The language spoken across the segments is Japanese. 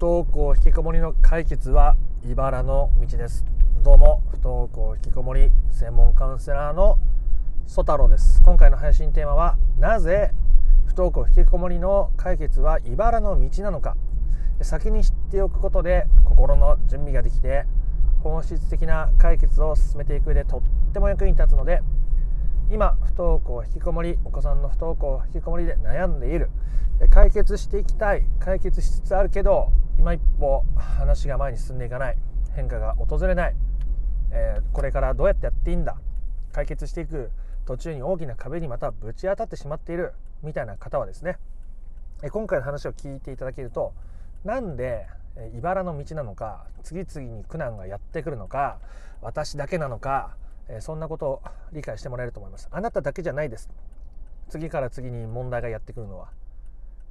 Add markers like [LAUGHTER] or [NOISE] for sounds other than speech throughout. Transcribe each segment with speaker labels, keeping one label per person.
Speaker 1: 登校引きこもりの解決は茨の道です。どうも不登校引きこもり専門カウンセラーの曽太郎です。今回の配信テーマはなぜ不登校引きこもりの解決は茨の道なのか。先に知っておくことで心の準備ができて本質的な解決を進めていく上でとっても役に立つので今不登校引きこもりお子さんの不登校引きこもりで悩んでいる。解決していきたい。解決しつつあるけど今一歩話が前に進んでいかない。変化が訪れない、えー、これからどうやってやっていいんだ。解決していく途中に大きな壁にまたぶち当たってしまっているみたいな方はですね。え今回の話を聞いていただけるとなんで茨の道なのか次々に苦難がやってくるのか私だけなのかそんなことを理解してもらえると思います。あなただけじゃないです。次から次に問題がやってくるのは。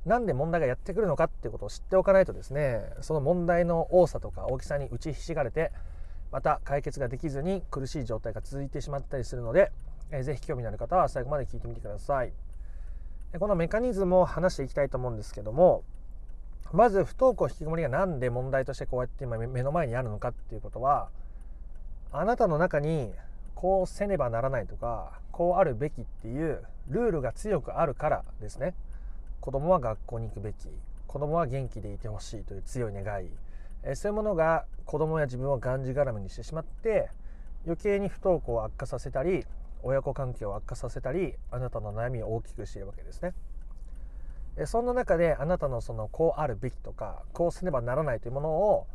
Speaker 1: なんで問題がやってくるのかっていうことを知っておかないとですねその問題の多さとか大きさに打ちひしがれてまた解決ができずに苦しい状態が続いてしまったりするので、えー、ぜひ興味のある方は最後まで聞いてみてください。このメカニズムを話していきたいと思うんですけどもまず不登校引きこもりが何で問題としてこうやって今目の前にあるのかっていうことはあなたの中にこうせねばならないとかこうあるべきっていうルールが強くあるからですね。子供は学校に行くべき子供は元気でいてほしいという強い願いえそういうものが子供や自分をがんじがらめにしてしまって余計に不登校を悪化させたり親子関係を悪化させたりあなたの悩みを大きくしているわけですね。そんな中であなたのそのこうあるべきとかこうせねばならないというものを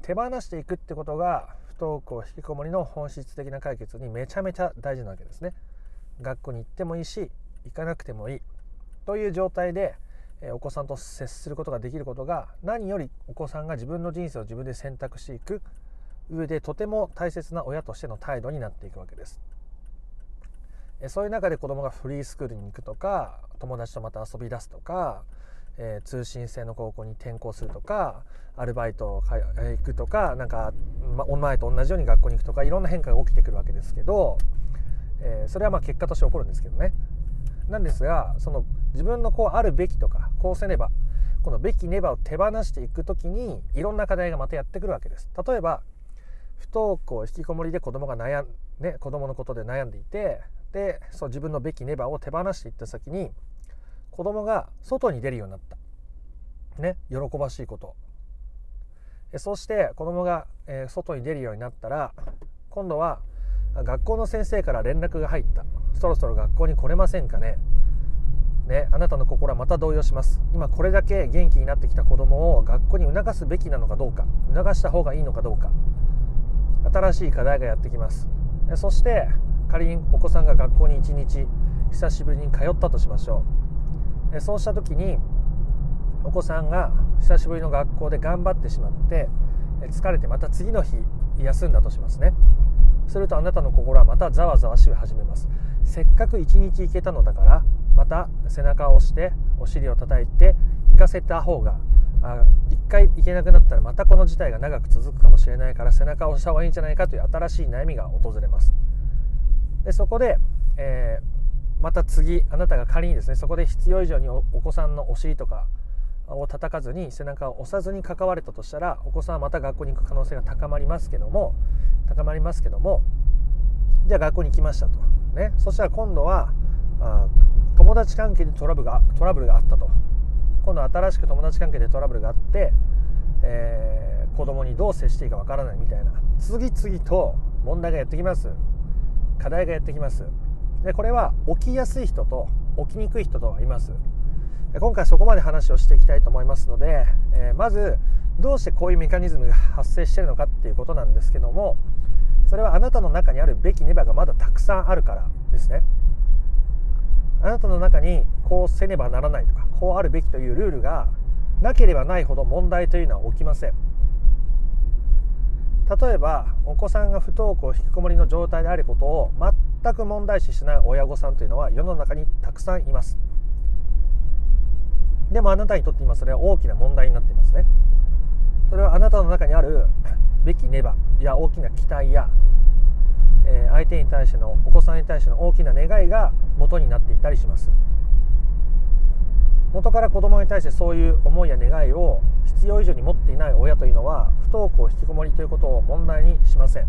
Speaker 1: 手放していくってことが不登校引きこもりの本質的な解決にめちゃめちゃ大事なわけですね。学校に行ってもいいし行かなくてもいいという状態でお子さんと接することができることが何よりお子さんが自分の人生を自分で選択していく上でとても大切な親としての態度になっていくわけです。そういう中で子供がフリースクールに行くとか友達とまた遊び出すとか、えー、通信制の高校に転校するとかアルバイト行くとかなんか、ま、前と同じように学校に行くとかいろんな変化が起きてくるわけですけど、えー、それはまあ結果として起こるんですけどね。なんですがその自分のこうあるべきとかこうせねばこのべきねばを手放していく時にいろんな課題がまたやってくるわけです。例えば不登校引きこもりで子供が悩んね子供のことで悩んでいてでそう自分のべきねばを手放していった先に子供が外に出るようになった。ね喜ばしいこと。そして子供が、え外に出るようになったら今度は学校の先生から連絡が入った。そろそろ学校に来れませんかね。ね、あなたの心はまた動揺します。今これだけ元気になってきた子供を学校に促すべきなのかどうか促した方がいいのかどうか新しい課題がやってきます。そして仮にお子さんが学校に1日久しぶりに通ったとしましょう。そうした時にお子さんが久しぶりの学校で頑張ってしまって疲れてまた次の日休んだとしますね。するとあなたの心はまたざわざわし始めます。せっかく一日行けたのだからまた背中を押してお尻を叩いて行かせた方が一回行けなくなったらまたこの事態が長く続くかもしれないから背中を押した方がいいんじゃないかという新しい悩みが訪れます。でそこで、えー、また次あなたが仮にですねそこで必要以上にお子さんのお尻とかを叩かずに背中を押さずに関われたとしたらお子さんはまた学校に行く可能性が高まりますけども高まりますけどもじゃあ学校に行きましたと、ね、そしたら今度はあ友達関係でトラブルがトラブルがあったと。今度新しく友達関係でトラブルがあって、えー、子供にどう接していいかわからないみたいな。次々と問題がやってきます。課題がやってきます。でこれは起きやすい人と起きにくい人といます。今回そこまで話をしていきたいと思いますので、えー、まずどうしてこういうメカニズムが発生しているのかっていうことなんですけどもそれはあなたの中にあるべきネバがまだたくさんあるからですね。あなたの中にこうせねばならないとかこうあるべきというルールがなければないほど問題というのは起きません。例えばお子さんが不登校引きこもりの状態であることを全く問題視しない親御さんというのは世の中にたくさんいます。でもあなたにとって今それは大きな問題になっていますね。それはあなたの中にある [COUGHS] べきねばや大きな期待や、えー、相手に対してのお子さんに対しての大きな願いが元になっていたりします。元から子供に対してそういう思いや願いを必要以上に持っていない親というのは不登校引きこもりということを問題にしません。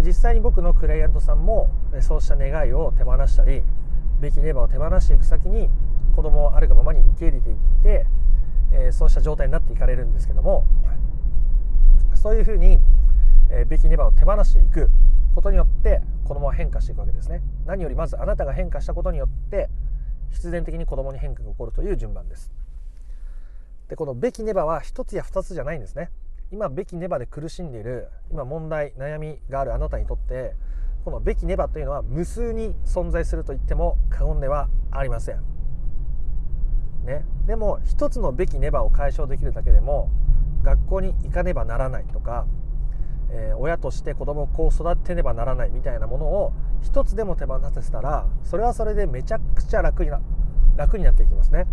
Speaker 1: 実際に僕のクライアントさんもそうした願いを手放したりべきネバーを手放していく先に子供をあるがままに受け入れていって、えそうした状態になっていかれるんですけどもそういうふうに、べきネバーを手放していくことによって子供は変化していくわけですね。何よりまずあなたが変化したことによって必然的に子供に変化が起こるという順番です。でこのべきネバは1つや2つじゃないんですね。今べきネバで苦しんでいる今問題悩みがあるあなたにとってこのべきネバというのは無数に存在すると言っても過言ではありません、ね、でも一つのべきネバを解消できるだけでも学校に行かねばならないとかえー、親として子供をこう育てねばならないみたいなものを一つでも手放せたらそれはそれでめちゃくちゃ楽にな楽になっていきますね。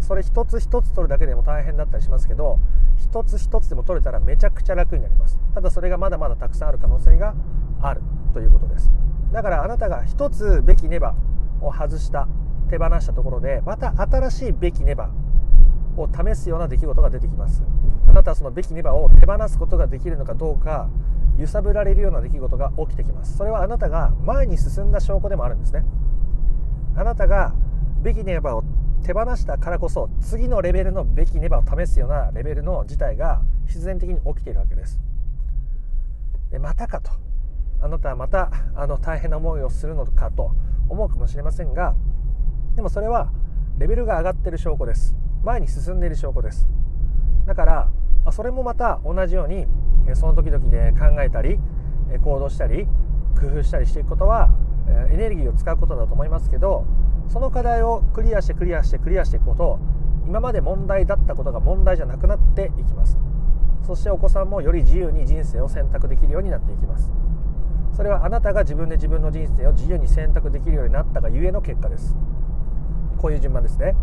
Speaker 1: それ一つ一つ取るだけでも大変だったりしますけど一つ一つでも取れたらめちゃくちゃ楽になります。ただそれがまだまだたくさんある可能性があるということです。だからあなたが一つべきネバを外した手放したところでまた新しいべきネバを試すような出来事が出てきます。あなたはそのべきネバを手放すことができるのかどうか揺さぶられるような出来事が起きてきます。それはあなたが前に進んだ証拠でもあるんですね。あなたがべきネバを手放したからこそ次のレベルのべきネバを試すようなレベルの事態が必然的に起きているわけです。でまたかと。あなたはまたあの大変な思いをするのかと思うかもしれませんがでもそれはレベルが上がってる証拠です。前に進んでいる証拠です。だからそれもまた同じようにその時々で考えたり行動したり工夫したりしていくことはエネルギーを使うことだと思いますけどその課題をクリアしてクリアしてクリアしていくこと今まで問題だったことが問題じゃなくなっていきます。そしてお子さんもより自由に人生を選択できるようになっていきます。それはあなたが自分で自分の人生を自由に選択できるようになったがゆえの結果です。こういう順番ですね。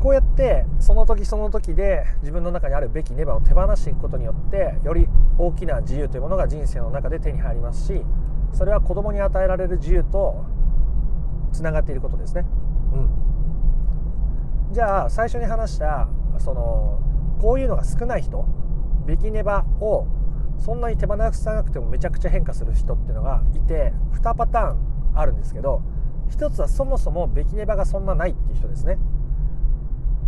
Speaker 1: こうやってその時その時で自分の中にあるべきネバを手放していくことによってより大きな自由というものが人生の中で手に入りますしそれは子供に与えられる自由とつながっていることですね。うん、じゃあ最初に話したそのこういうのが少ない人べきネバをそんなに手放さなくてもめちゃくちゃ変化する人っていうのがいて2パターンあるんですけど1つはそもそもべきネバがそんなないっていう人ですね。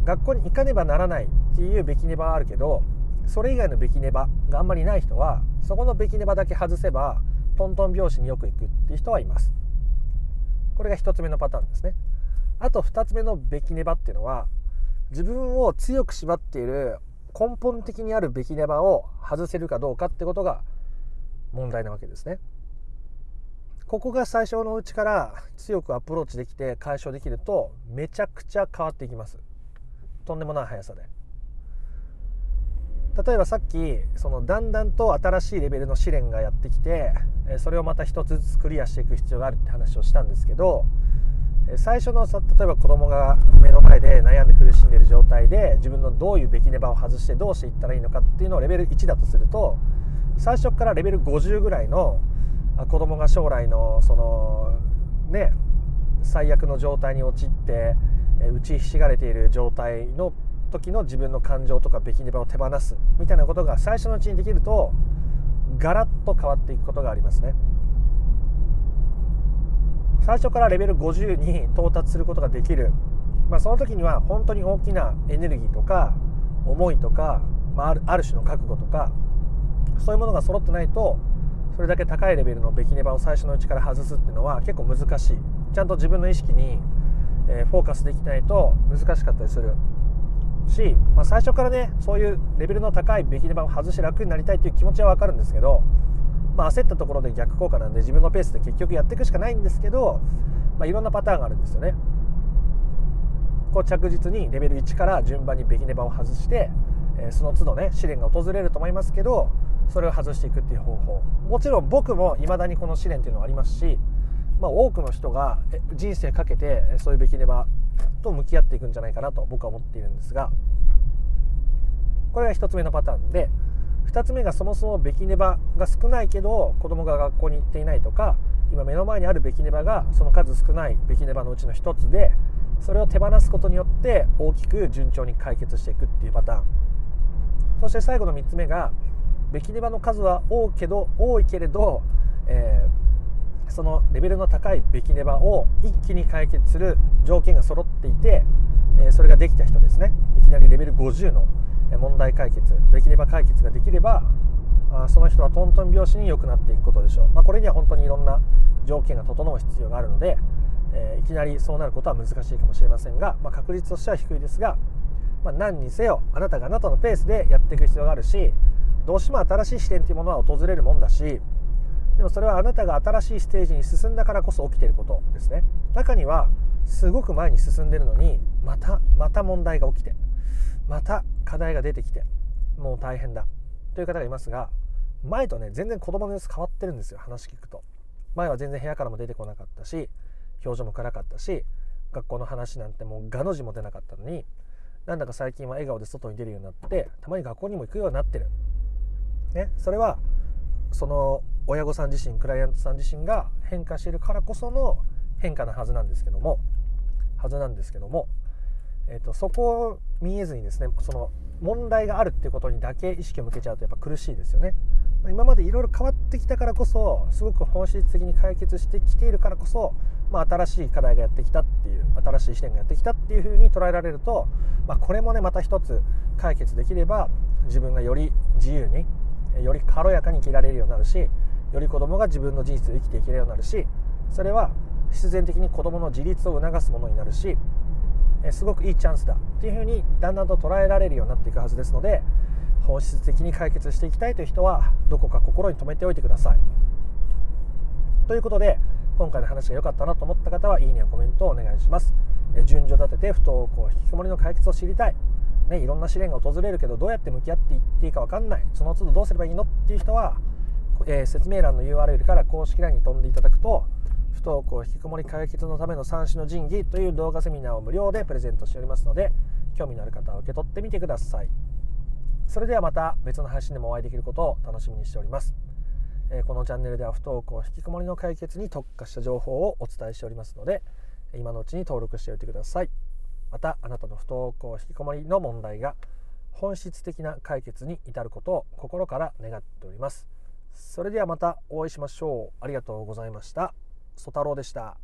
Speaker 1: 学校に行かねばならないっていうべきネバはあるけどそれ以外のべきネバがあんまりない人はそこのべきネバだけ外せばトントン拍子によく行くっていう人はいます。これが1つ目のパターンですね。あと2つ目のべきネバっていうのは自分を強く縛っている根本的にあるべきネバを外せるかどうかってことが問題なわけですね。ここが最初のうちから強くアプローチできて解消できるとめちゃくちゃ変わっていきます。とんでもない速さで。例えばさっきそのだんだんと新しいレベルの試練がやってきてそれをまた一つずつクリアしていく必要があるって話をしたんですけど最初のさ例えば子供が目の前で悩んで苦しんでる状態で自分のどういうべきネバを外してどうしていったらいいのかっていうのをレベル1だとすると最初からレベル50ぐらいの子供が将来のそのね最悪の状態に陥って打ちひしがれている状態の時の自分の感情とかべきネバを手放すみたいなことが最初のうちにできるとガラッと変わっていくことがありますね。最初からレベル50に到達することができる、まあ、その時には本当に大きなエネルギーとか思いとか、まあ、ある種の覚悟とかそういうものが揃ってないとそれだけ高いレベルのべきネバを最初のうちから外すっていうのは結構難しい。ちゃんと自分の意識にえフォーカスできないと難しかったりするし、まあ、最初からねそういうレベルの高いべきネバを外して楽になりたいという気持ちは分かるんですけど、まあ、焦ったところで逆効果なんで自分のペースで結局やっていくしかないんですけど、まあ、いろんなパターンがあるんですよね。こう着実にレベル1から順番にべきネバを外して、えその都度ね試練が訪れると思いますけどそれを外していくっていう方法もちろん僕も未だにこの試練っていうのはありますしまあ、多くの人が人生かけてそういうべきネバと向き合っていくんじゃないかなと僕は思っているんですがこれが1つ目のパターンで2つ目がそもそもべきネバが少ないけど子供が学校に行っていないとか今目の前にあるべきネバがその数少ないべきネバのうちの1つでそれを手放すことによって大きく順調に解決していくっていうパターン。そして最後の3つ目がベキネバの数は多いけど多いけれど、え、そのレベルの高いベキネバを一気に解決する条件が揃っていて、え、それができた人ですね。いきなりレベル50の問題解決ベキネバ解決ができればあその人はトントン拍子に良くなっていくことでしょう、まあ、これには本当にいろんな条件が整う必要があるので、えー、いきなりそうなることは難しいかもしれませんが、まあ、確率としては低いですが、まあ、何にせよあなたがあなたのペースでやっていく必要があるしどうしても新しい視点というものは訪れるもんだしでもそれはあなたが新しいステージに進んだからこそ起きていることですね。中にはすごく前に進んでるのにまたまた問題が起きてまた課題が出てきてもう大変だという方がいますが前とね全然子供の様子変わってるんですよ話聞くと。前は全然部屋からも出てこなかったし表情も暗かったし学校の話なんてもうがの字も出なかったのになんだか最近は笑顔で外に出るようになってたまに学校にも行くようになってる。ね、それはその親御さん自身クライアントさん自身が変化しているからこその変化なはずなんですけどもはずなんですけども、えーと、そこを見えずにですねその問題があるっていうことにだけ意識を向けちゃうとやっぱ苦しいですよね。今までいろいろ変わってきたからこそすごく本質的に解決してきているからこそ、まあ、新しい課題がやってきたっていう新しい視点がやってきたっていうふうに捉えられると、まあ、これもねまた一つ解決できれば自分がより自由により軽やかに生きられるようになるしより子供が自分の人生を生きていけるようになるしそれは必然的に子供の自立を促すものになるしすごくいいチャンスだっていうふうにだんだんと捉えられるようになっていくはずですので本質的に解決していきたいという人はどこか心に留めておいてください。ということで今回の話が良かったなと思った方はいいねやコメントをお願いします。順序立てて不登校引きこもりの解決を知りたいね、いろんな試練が訪れるけどどうやって向き合っていっていいか分かんないその都度どうすればいいのっていう人は、えー、説明欄の URL から公式 LINE に飛んでいただくと不登校引きこもり解決のための三種の神器という動画セミナーを無料でプレゼントしておりますので興味のある方は受け取ってみてください。それではまた別の配信でもお会いできることを楽しみにしております、えー、このチャンネルでは不登校引きこもりの解決に特化した情報をお伝えしておりますので今のうちに登録しておいてください。またあなたの不登校引きこもりの問題が本質的な解決に至ることを心から願っております。それではまたお会いしましょう。ありがとうございました。ソ太郎でした。